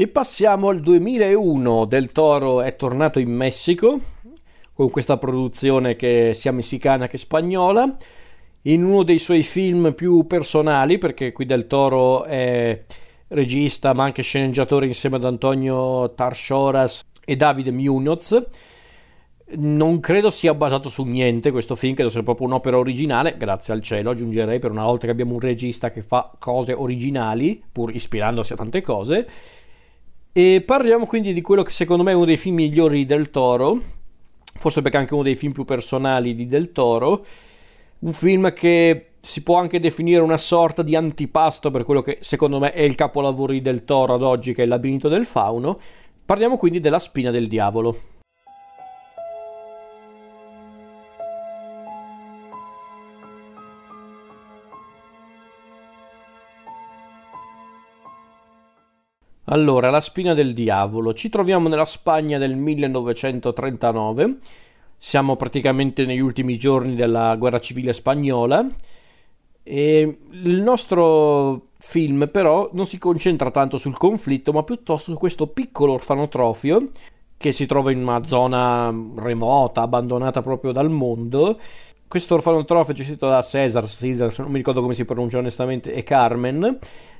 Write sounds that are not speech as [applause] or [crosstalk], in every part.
E passiamo al 2001. Del Toro è tornato in Messico con questa produzione che sia messicana che spagnola. In uno dei suoi film più personali, perché qui Del Toro è regista ma anche sceneggiatore insieme ad Antonio Tarshoras e Davide Munoz. Non credo sia basato su niente questo film, credo sia proprio un'opera originale, grazie al cielo aggiungerei per una volta che abbiamo un regista che fa cose originali, pur ispirandosi a tante cose. E parliamo quindi di quello che secondo me è uno dei film migliori del Toro, forse perché è anche uno dei film più personali di Del Toro, un film che si può anche definire una sorta di antipasto per quello che secondo me è il capolavoro di Del Toro ad oggi, che è il labirinto del fauno. Parliamo quindi della spina del diavolo. Allora, La spina del diavolo. Ci troviamo nella Spagna del 1939. Siamo praticamente negli ultimi giorni della guerra civile spagnola. E il nostro film però non si concentra tanto sul conflitto, ma piuttosto su questo piccolo orfanotrofio che si trova in una zona remota, abbandonata proprio dal mondo, questo orfanotrofio gestito da Cesar, Cesar, non mi ricordo come si pronuncia onestamente, e Carmen,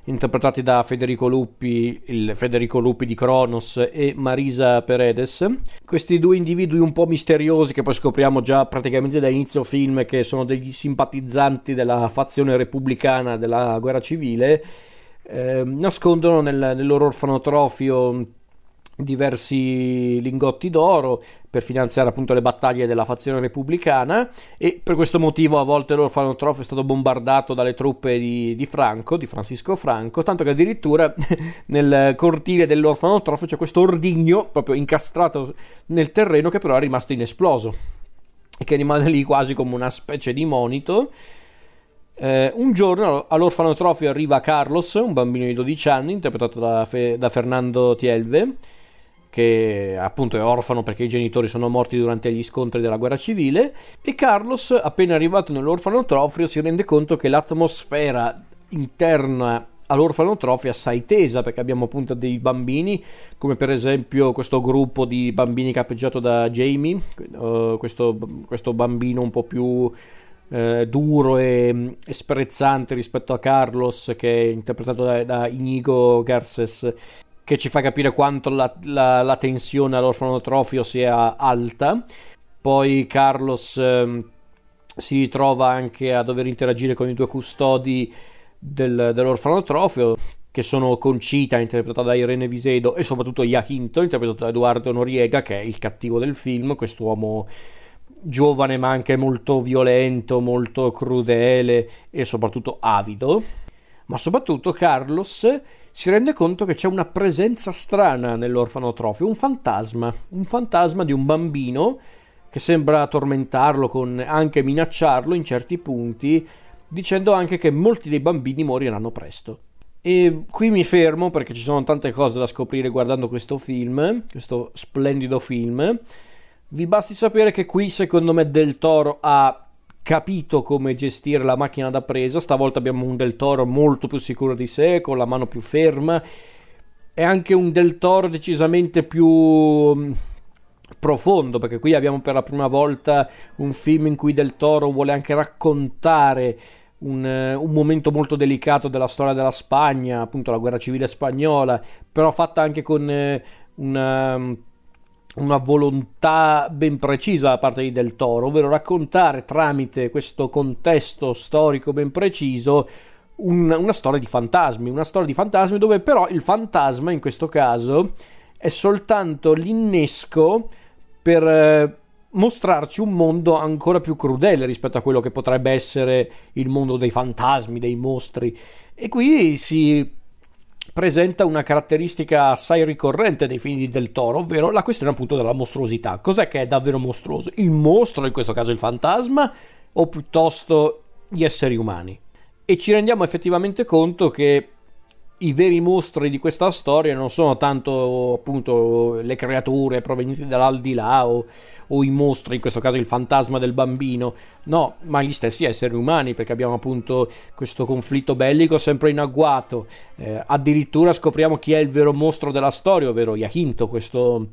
interpretati da Federico Luppi, il Federico Luppi di Cronos e Marisa Peredes. Questi due individui un po' misteriosi che poi scopriamo già praticamente da inizio film che sono degli simpatizzanti della fazione repubblicana della guerra civile, eh, nascondono nel, nel loro orfanotrofio diversi lingotti d'oro per finanziare appunto le battaglie della fazione repubblicana e per questo motivo a volte l'orfanotrofio è stato bombardato dalle truppe di, di, Franco, di Francisco Franco, tanto che addirittura [laughs] nel cortile dell'orfanotrofio c'è questo ordigno proprio incastrato nel terreno che però è rimasto inesploso e che rimane lì quasi come una specie di monito. Eh, un giorno all'orfanotrofio arriva Carlos, un bambino di 12 anni, interpretato da, Fe- da Fernando Tielve, che appunto è orfano perché i genitori sono morti durante gli scontri della guerra civile e Carlos appena arrivato nell'orfanotrofio si rende conto che l'atmosfera interna all'orfanotrofio è assai tesa perché abbiamo appunto dei bambini come per esempio questo gruppo di bambini capeggiato da Jamie uh, questo, questo, bambino un po' più uh, duro e, e, sprezzante rispetto a Carlos che è interpretato da, da Inigo Garces che ci fa capire quanto la, la, la tensione all'orfanotrofio sia alta. Poi Carlos eh, si ritrova anche a dover interagire con i due custodi del, dell'orfanotrofio, che sono Concita, interpretata da Irene Visedo, e soprattutto Jacinto, interpretato da Edoardo Noriega, che è il cattivo del film, quest'uomo giovane ma anche molto violento, molto crudele e soprattutto avido. Ma soprattutto Carlos si rende conto che c'è una presenza strana nell'orfanotrofio, un fantasma, un fantasma di un bambino che sembra tormentarlo, con, anche minacciarlo in certi punti, dicendo anche che molti dei bambini moriranno presto. E qui mi fermo perché ci sono tante cose da scoprire guardando questo film, questo splendido film. Vi basti sapere che qui secondo me Del Toro ha capito come gestire la macchina da presa. Stavolta abbiamo un Del Toro molto più sicuro di sé, con la mano più ferma. E anche un Del Toro decisamente più mm, profondo, perché qui abbiamo per la prima volta un film in cui Del Toro vuole anche raccontare un, un, momento molto delicato della storia della Spagna, appunto la guerra civile spagnola, però fatta anche con eh, una una volontà ben precisa da parte di Del Toro, ovvero raccontare tramite questo contesto storico ben preciso un, una storia di fantasmi, una storia di fantasmi dove però il fantasma in questo caso è soltanto l'innesco per eh, mostrarci un mondo ancora più crudele rispetto a quello che potrebbe essere il mondo dei fantasmi, dei mostri. E qui si presenta una caratteristica assai ricorrente nei film di Del Toro, ovvero la questione appunto della mostruosità. Cos'è che è davvero mostruoso? Il mostro, in questo caso il fantasma, o piuttosto gli esseri umani? E ci rendiamo effettivamente conto che i veri mostri di questa storia non sono tanto appunto le creature provenienti dall'aldilà o, o i mostri, in questo caso il fantasma del bambino, no, ma gli stessi esseri umani, perché abbiamo appunto questo conflitto bellico sempre in agguato. Eh, addirittura scopriamo chi è il vero mostro della storia, ovvero Yahinto, questo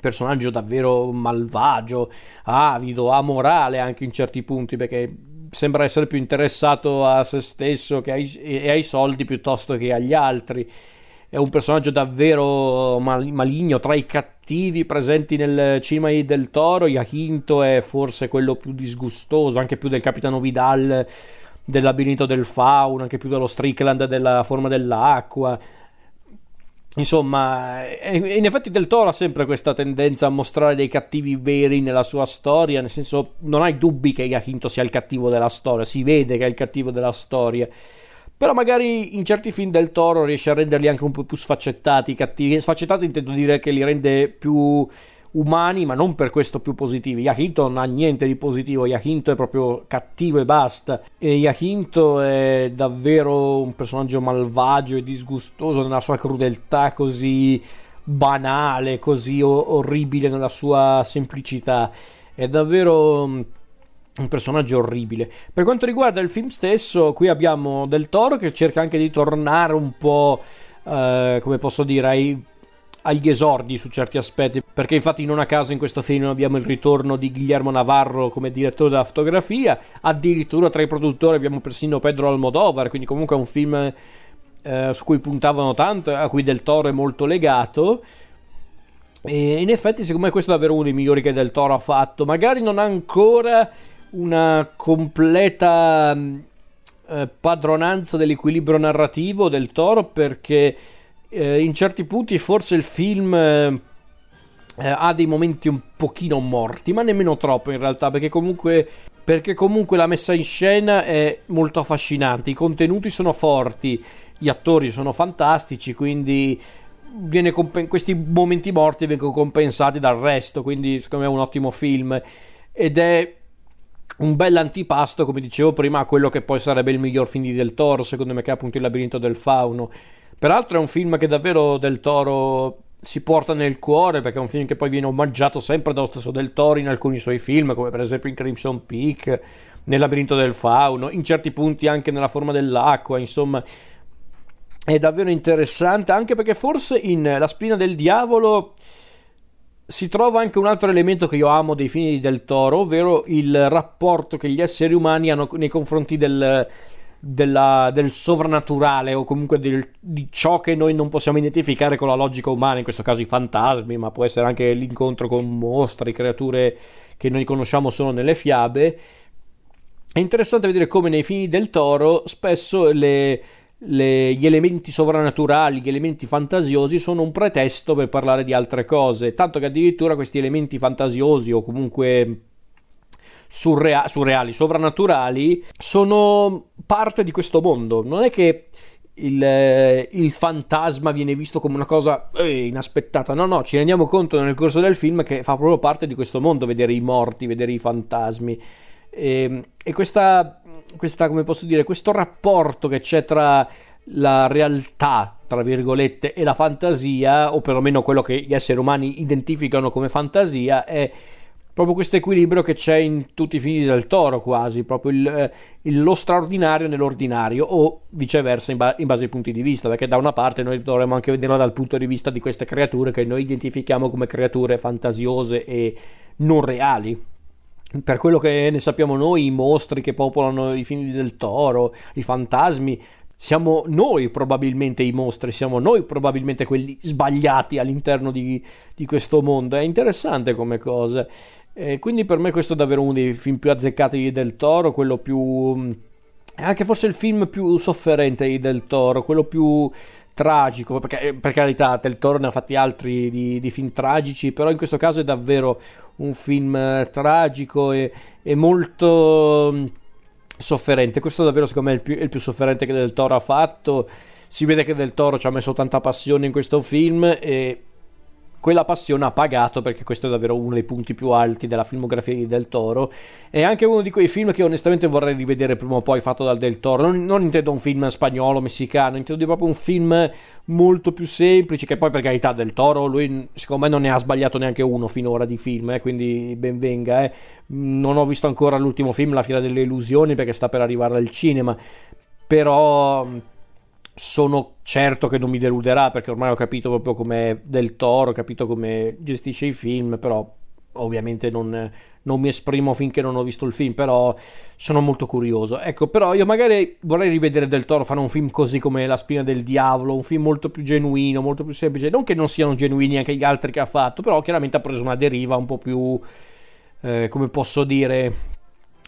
personaggio davvero malvagio, avido, amorale anche in certi punti, perché sembra essere più interessato a se stesso ai, e ai soldi piuttosto che agli altri. È un personaggio davvero mal, maligno, tra i cattivi presenti nel cinema del Toro, Yahinto è forse quello più disgustoso, anche più del Capitano Vidal del labirinto del fauno, anche più dello Strickland della forma dell'acqua. Insomma, in effetti Del Toro ha sempre questa tendenza a mostrare dei cattivi veri nella sua storia, nel senso non hai dubbi che Yakinto sia il cattivo della storia, si vede che è il cattivo della storia. Però magari in certi film del Toro riesce a renderli anche un po' più sfaccettati, cattivi. Sfaccettati intendo dire che li rende più umani, ma non per questo più positivi. Yakinto non ha niente di positivo, Yakinto è proprio cattivo e basta. E Yakinto è davvero un personaggio malvagio e disgustoso nella sua crudeltà così banale, così orribile nella sua semplicità. È davvero mm, un personaggio orribile. Per quanto riguarda il film stesso, qui abbiamo Del Toro che cerca anche di tornare un po', eh, come posso dire, ai agli esordi su certi aspetti, perché infatti non a caso in questo film abbiamo il ritorno di Guillermo Navarro come direttore della fotografia, addirittura tra i produttori abbiamo persino Pedro Almodovar, quindi comunque è un film eh, su cui puntavano tanto, a cui Del Toro è molto legato. E in effetti, secondo me, questo è davvero uno dei migliori che Del Toro ha fatto. Magari non ha ancora una completa eh, padronanza dell'equilibrio narrativo del Toro perché eh, in certi punti forse il film eh, eh, ha dei momenti un pochino morti, ma nemmeno troppo in realtà, perché comunque, perché comunque la messa in scena è molto affascinante, i contenuti sono forti, gli attori sono fantastici, quindi compen- questi momenti morti vengono compensati dal resto, quindi secondo me è un ottimo film ed è un bel antipasto, come dicevo prima, a quello che poi sarebbe il miglior film di Del Toro, secondo me che è appunto il labirinto del fauno. Peraltro è un film che davvero Del Toro si porta nel cuore perché è un film che poi viene omaggiato sempre dallo stesso Del Toro in alcuni suoi film, come per esempio in Crimson Peak, nel labirinto del fauno, in certi punti anche nella forma dell'acqua, insomma. È davvero interessante anche perché forse in La spina del diavolo si trova anche un altro elemento che io amo dei film Del Toro, ovvero il rapporto che gli esseri umani hanno nei confronti del, della, del sovrannaturale o comunque del, di ciò che noi non possiamo identificare con la logica umana, in questo caso i fantasmi, ma può essere anche l'incontro con mostri, creature che noi conosciamo solo nelle fiabe. È interessante vedere come nei film del toro spesso le, le, gli elementi sovrannaturali, gli elementi fantasiosi sono un pretesto per parlare di altre cose, tanto che addirittura questi elementi fantasiosi o comunque surrea- surreali, sovrannaturali, sono parte di questo mondo. Non è che il, eh, il, fantasma viene visto come una cosa eh, inaspettata. No, no, ci rendiamo conto nel corso del film che fa proprio parte di questo mondo vedere i morti, vedere i fantasmi. E, ehm, e questa, questa, come posso dire, questo rapporto che c'è tra la realtà, tra virgolette, e la fantasia, o perlomeno quello che gli esseri umani identificano come fantasia, è proprio questo equilibrio che c'è in tutti i film del toro quasi, proprio il, eh, il, lo straordinario nell'ordinario o viceversa in, ba- in, base ai punti di vista, perché da una parte noi dovremmo anche vederla dal punto di vista di queste creature che noi identifichiamo come creature fantasiose e non reali. Per quello che ne sappiamo noi, i mostri che popolano i film del toro, i fantasmi, siamo noi probabilmente i mostri, siamo noi probabilmente quelli sbagliati all'interno di, di questo mondo. È interessante come cosa. E quindi per me questo è davvero uno dei film più azzeccati di Del Toro, quello più... Mm, anche forse il film più sofferente di Del Toro, quello più tragico, perché eh, per carità Del Toro ne ha fatti altri di, di, film tragici, però in questo caso è davvero un film eh, tragico e, e molto mm, sofferente. Questo davvero secondo me è il più, è il più sofferente che Del Toro ha fatto. Si vede che Del Toro ci ha messo tanta passione in questo film e quella passione ha pagato perché questo è davvero uno dei punti più alti della filmografia di Del Toro è anche uno di quei film che onestamente vorrei rivedere prima o poi fatto dal Del Toro non, non intendo un film spagnolo, messicano intendo proprio un film molto più semplice che poi per carità Del Toro lui secondo me non ne ha sbagliato neanche uno finora di film eh, quindi ben venga eh. non ho visto ancora l'ultimo film La Fiera delle Illusioni perché sta per arrivare al cinema però sono certo che non mi deluderà perché ormai ho capito proprio come del Toro, ho capito come gestisce i film, però ovviamente non, non, mi esprimo finché non ho visto il film, però sono molto curioso. Ecco, però io magari vorrei rivedere Del Toro fare un film così come La spina del diavolo, un film molto più genuino, molto più semplice, non che non siano genuini anche gli altri che ha fatto, però chiaramente ha preso una deriva un po' più, eh, come posso dire,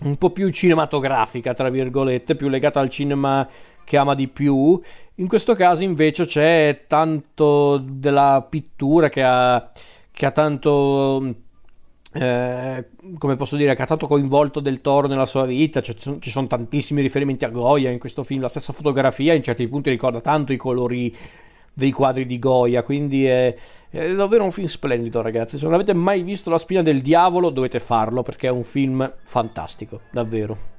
un po' più cinematografica, tra virgolette, più legata al cinema che ama di più. In questo caso invece c'è tanto della pittura che ha, che ha tanto... Eh, come posso dire, che ha tanto coinvolto Del Toro nella sua vita. Cioè, ci sono tantissimi riferimenti a Goya in questo film. La stessa fotografia in certi punti ricorda tanto i colori dei quadri di Goya. Quindi è, è, davvero un film splendido, ragazzi. Se non avete mai visto La spina del diavolo, dovete farlo perché è un film fantastico, davvero.